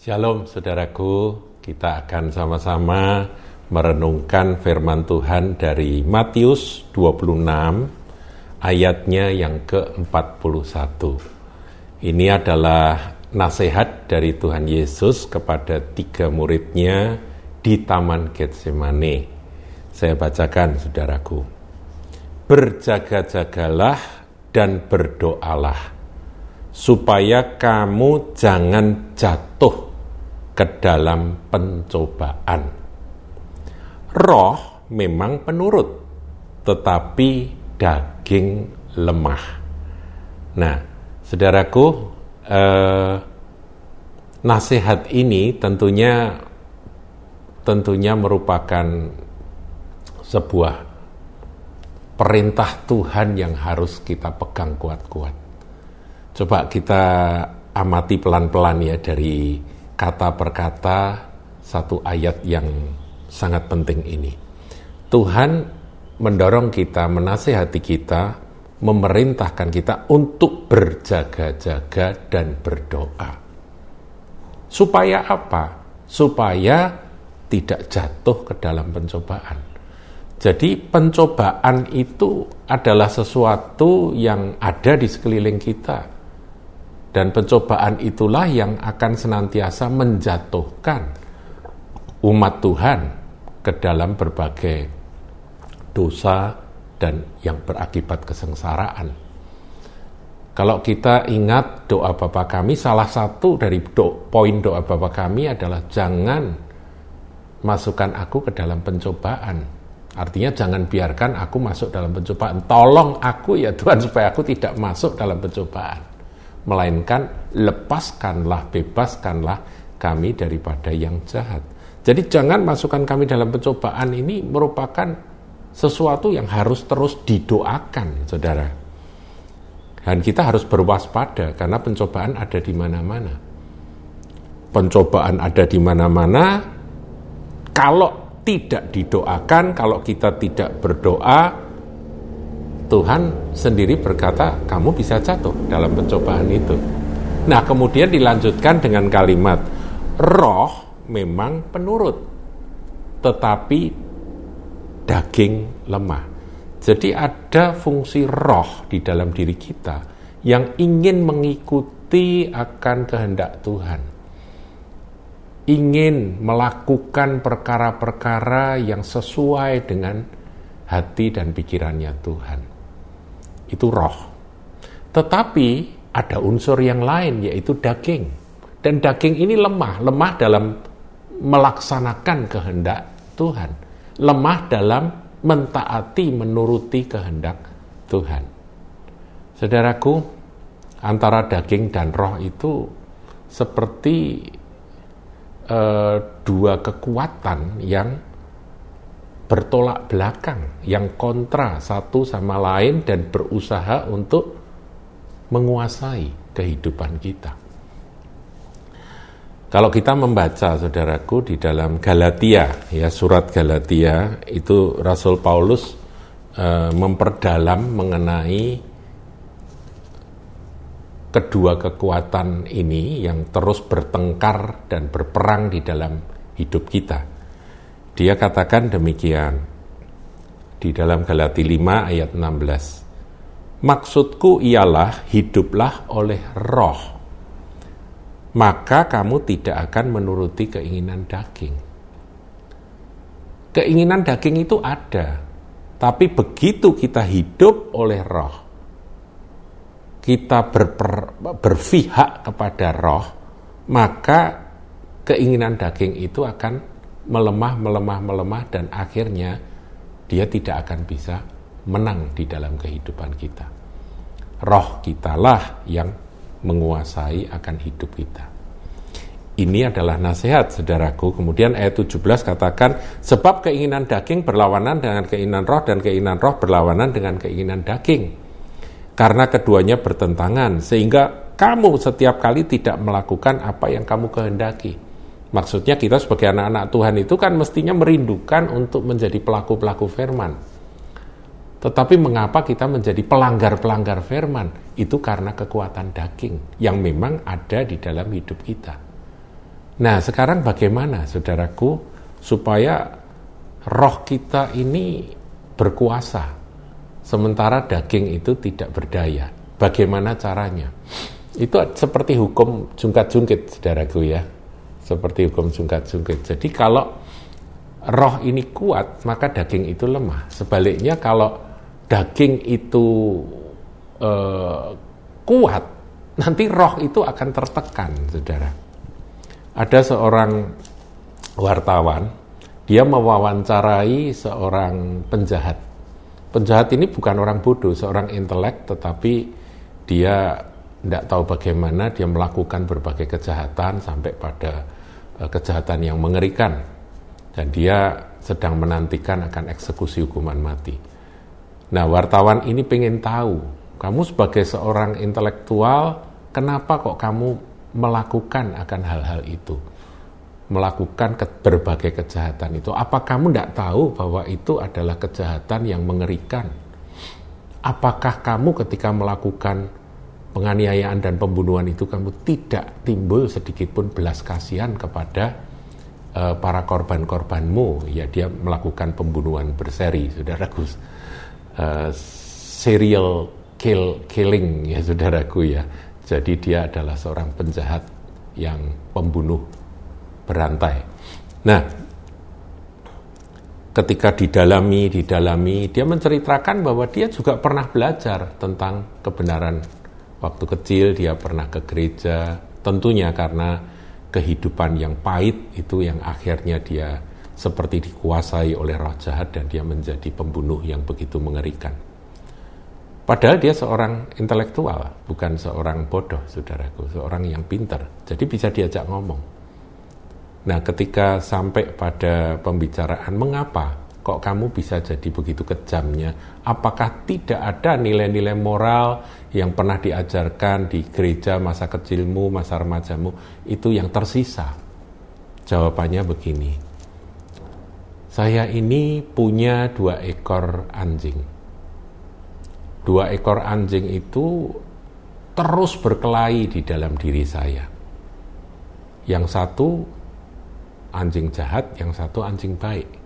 Shalom saudaraku, kita akan sama-sama merenungkan firman Tuhan dari Matius 26 ayatnya yang ke-41. Ini adalah nasihat dari Tuhan Yesus kepada tiga muridnya di Taman Getsemane. Saya bacakan saudaraku. Berjaga-jagalah dan berdoalah supaya kamu jangan jatuh ke dalam pencobaan. Roh memang penurut, tetapi daging lemah. Nah, saudaraku, eh, nasihat ini tentunya tentunya merupakan sebuah perintah Tuhan yang harus kita pegang kuat-kuat. Coba kita amati pelan-pelan ya dari kata per kata satu ayat yang sangat penting ini. Tuhan mendorong kita, menasehati kita, memerintahkan kita untuk berjaga-jaga dan berdoa. Supaya apa? Supaya tidak jatuh ke dalam pencobaan. Jadi pencobaan itu adalah sesuatu yang ada di sekeliling kita dan pencobaan itulah yang akan senantiasa menjatuhkan umat Tuhan ke dalam berbagai dosa dan yang berakibat kesengsaraan. Kalau kita ingat doa Bapa kami, salah satu dari do, poin doa Bapa kami adalah jangan masukkan aku ke dalam pencobaan. Artinya jangan biarkan aku masuk dalam pencobaan. Tolong aku ya Tuhan supaya aku tidak masuk dalam pencobaan melainkan lepaskanlah, bebaskanlah kami daripada yang jahat. Jadi jangan masukkan kami dalam pencobaan ini merupakan sesuatu yang harus terus didoakan, saudara. Dan kita harus berwaspada karena pencobaan ada di mana-mana. Pencobaan ada di mana-mana. Kalau tidak didoakan, kalau kita tidak berdoa, Tuhan sendiri berkata, kamu bisa jatuh dalam pencobaan itu. Nah, kemudian dilanjutkan dengan kalimat, roh memang penurut, tetapi daging lemah. Jadi ada fungsi roh di dalam diri kita yang ingin mengikuti akan kehendak Tuhan. Ingin melakukan perkara-perkara yang sesuai dengan hati dan pikirannya Tuhan itu roh. Tetapi ada unsur yang lain yaitu daging. Dan daging ini lemah, lemah dalam melaksanakan kehendak Tuhan. Lemah dalam mentaati, menuruti kehendak Tuhan. Saudaraku, antara daging dan roh itu seperti uh, dua kekuatan yang bertolak belakang, yang kontra satu sama lain dan berusaha untuk menguasai kehidupan kita. Kalau kita membaca, saudaraku, di dalam Galatia, ya surat Galatia itu Rasul Paulus e, memperdalam mengenai kedua kekuatan ini yang terus bertengkar dan berperang di dalam hidup kita. Dia katakan demikian di dalam Galati 5 ayat 16. Maksudku ialah hiduplah oleh roh, maka kamu tidak akan menuruti keinginan daging. Keinginan daging itu ada, tapi begitu kita hidup oleh roh, kita berper, berpihak kepada roh, maka keinginan daging itu akan melemah, melemah, melemah, dan akhirnya dia tidak akan bisa menang di dalam kehidupan kita. Roh kitalah yang menguasai akan hidup kita. Ini adalah nasihat, saudaraku. Kemudian ayat 17 katakan, sebab keinginan daging berlawanan dengan keinginan roh, dan keinginan roh berlawanan dengan keinginan daging. Karena keduanya bertentangan, sehingga kamu setiap kali tidak melakukan apa yang kamu kehendaki. Maksudnya kita sebagai anak-anak Tuhan itu kan mestinya merindukan untuk menjadi pelaku-pelaku firman. Tetapi mengapa kita menjadi pelanggar-pelanggar firman? Itu karena kekuatan daging yang memang ada di dalam hidup kita. Nah, sekarang bagaimana saudaraku supaya roh kita ini berkuasa sementara daging itu tidak berdaya. Bagaimana caranya? Itu seperti hukum jungkat-jungkit, saudaraku ya. Seperti hukum jungkat-jungkit. Jadi kalau roh ini kuat, maka daging itu lemah. Sebaliknya kalau daging itu uh, kuat, nanti roh itu akan tertekan, saudara. Ada seorang wartawan, dia mewawancarai seorang penjahat. Penjahat ini bukan orang bodoh, seorang intelek, tetapi dia tidak tahu bagaimana dia melakukan berbagai kejahatan sampai pada kejahatan yang mengerikan. Dan dia sedang menantikan akan eksekusi hukuman mati. Nah, wartawan ini pengen tahu, kamu sebagai seorang intelektual, kenapa kok kamu melakukan akan hal-hal itu? Melakukan ke, berbagai kejahatan itu. Apa kamu tidak tahu bahwa itu adalah kejahatan yang mengerikan? Apakah kamu ketika melakukan penganiayaan dan pembunuhan itu kamu tidak timbul sedikit pun belas kasihan kepada uh, para korban-korbanmu? Ya dia melakukan pembunuhan berseri, saudara Gus uh, serial kill killing ya saudaraku ya. Jadi dia adalah seorang penjahat yang pembunuh berantai. Nah, ketika didalami, didalami, dia menceritakan bahwa dia juga pernah belajar tentang kebenaran. Waktu kecil dia pernah ke gereja, tentunya karena kehidupan yang pahit itu yang akhirnya dia seperti dikuasai oleh roh jahat dan dia menjadi pembunuh yang begitu mengerikan. Padahal dia seorang intelektual, bukan seorang bodoh, saudaraku, seorang yang pintar. Jadi bisa diajak ngomong. Nah, ketika sampai pada pembicaraan, mengapa kok kamu bisa jadi begitu kejamnya? Apakah tidak ada nilai-nilai moral yang pernah diajarkan di gereja masa kecilmu, masa remajamu, itu yang tersisa? Jawabannya begini, saya ini punya dua ekor anjing. Dua ekor anjing itu terus berkelahi di dalam diri saya. Yang satu anjing jahat, yang satu anjing baik.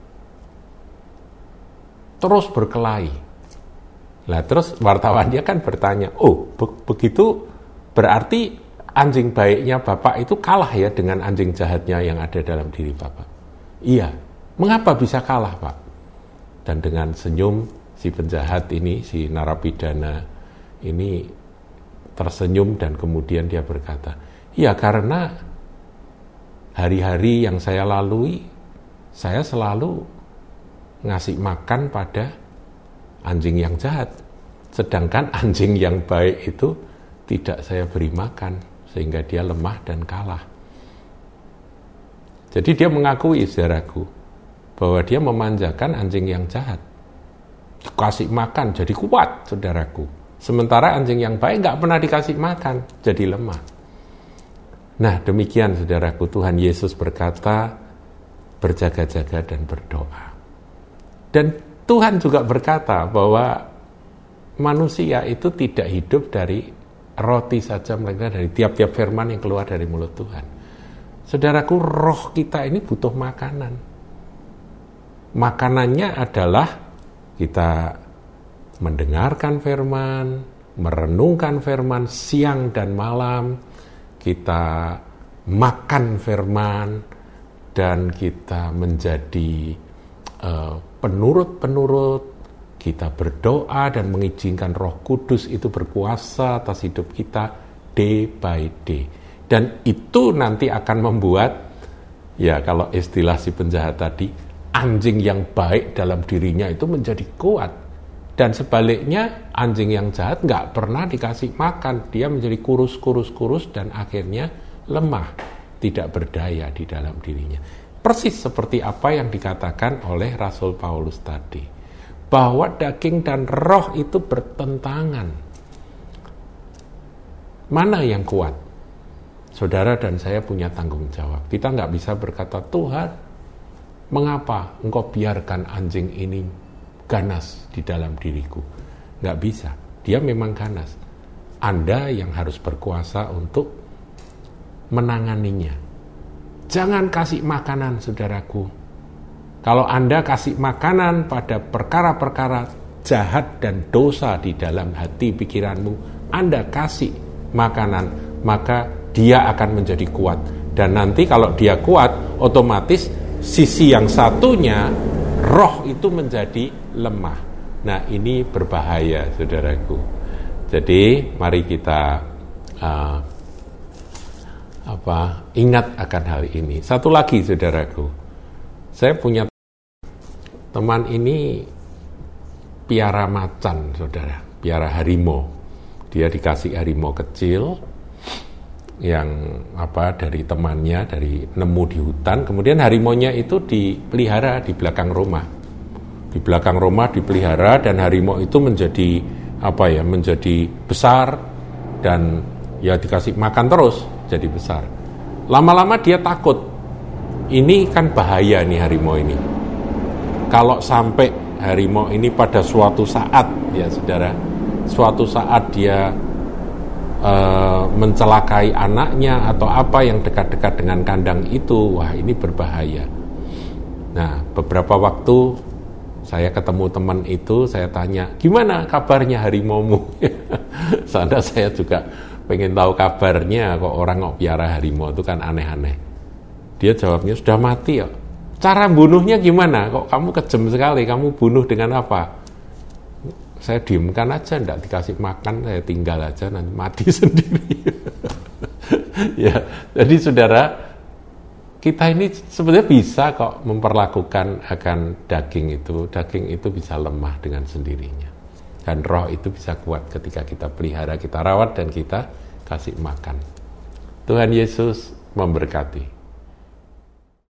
Terus berkelahi. Lah terus wartawan dia kan bertanya, "Oh, be begitu berarti anjing baiknya Bapak itu kalah ya dengan anjing jahatnya yang ada dalam diri Bapak?" Iya, Mengapa bisa kalah, Pak? Dan dengan senyum si penjahat ini, si narapidana ini tersenyum dan kemudian dia berkata, "Ya karena hari-hari yang saya lalui, saya selalu ngasih makan pada anjing yang jahat. Sedangkan anjing yang baik itu tidak saya beri makan sehingga dia lemah dan kalah." Jadi dia mengakui saudaraku, bahwa dia memanjakan anjing yang jahat. Kasih makan jadi kuat, saudaraku. Sementara anjing yang baik nggak pernah dikasih makan, jadi lemah. Nah demikian saudaraku, Tuhan Yesus berkata, berjaga-jaga dan berdoa. Dan Tuhan juga berkata bahwa manusia itu tidak hidup dari roti saja, melainkan dari tiap-tiap firman yang keluar dari mulut Tuhan. Saudaraku, roh kita ini butuh makanan makanannya adalah kita mendengarkan firman, merenungkan firman siang dan malam, kita makan firman, dan kita menjadi uh, penurut-penurut, kita berdoa dan mengizinkan Roh Kudus itu berkuasa atas hidup kita day by day. Dan itu nanti akan membuat, ya kalau istilah si penjahat tadi, anjing yang baik dalam dirinya itu menjadi kuat. Dan sebaliknya anjing yang jahat nggak pernah dikasih makan. Dia menjadi kurus-kurus-kurus dan akhirnya lemah. Tidak berdaya di dalam dirinya. Persis seperti apa yang dikatakan oleh Rasul Paulus tadi. Bahwa daging dan roh itu bertentangan. Mana yang kuat? Saudara dan saya punya tanggung jawab. Kita nggak bisa berkata, Tuhan, Mengapa engkau biarkan anjing ini ganas di dalam diriku? Nggak bisa. Dia memang ganas. Anda yang harus berkuasa untuk menanganinya. Jangan kasih makanan, saudaraku. Kalau Anda kasih makanan pada perkara-perkara jahat dan dosa di dalam hati pikiranmu, Anda kasih makanan, maka dia akan menjadi kuat. Dan nanti kalau dia kuat, otomatis sisi yang satunya, roh itu menjadi lemah. Nah ini berbahaya saudaraku. Jadi mari kita uh, apa? Ingat akan hal ini. Satu lagi saudaraku, saya punya teman ini piara macan saudara, piara harimau. Dia dikasih harimau kecil, yang apa dari temannya dari nemu di hutan. Kemudian harimaunya itu dipelihara di belakang rumah. Di belakang rumah dipelihara dan harimau itu menjadi apa ya menjadi besar dan ya dikasih makan terus jadi besar lama-lama dia takut ini kan bahaya nih harimau ini kalau sampai harimau ini pada suatu saat ya saudara suatu saat dia uh, mencelakai anaknya atau apa yang dekat-dekat dengan kandang itu, wah ini berbahaya. Nah, beberapa waktu saya ketemu teman itu, saya tanya, gimana kabarnya harimaumu? Sana saya juga pengen tahu kabarnya, kok orang kok piara harimau itu kan aneh-aneh. Dia jawabnya, sudah mati ya. Cara bunuhnya gimana? Kok kamu kejam sekali, kamu bunuh dengan apa? saya diemkan aja, tidak dikasih makan, saya tinggal aja, nanti mati sendiri. ya, jadi saudara, kita ini sebenarnya bisa kok memperlakukan akan daging itu, daging itu bisa lemah dengan sendirinya. Dan roh itu bisa kuat ketika kita pelihara, kita rawat, dan kita kasih makan. Tuhan Yesus memberkati.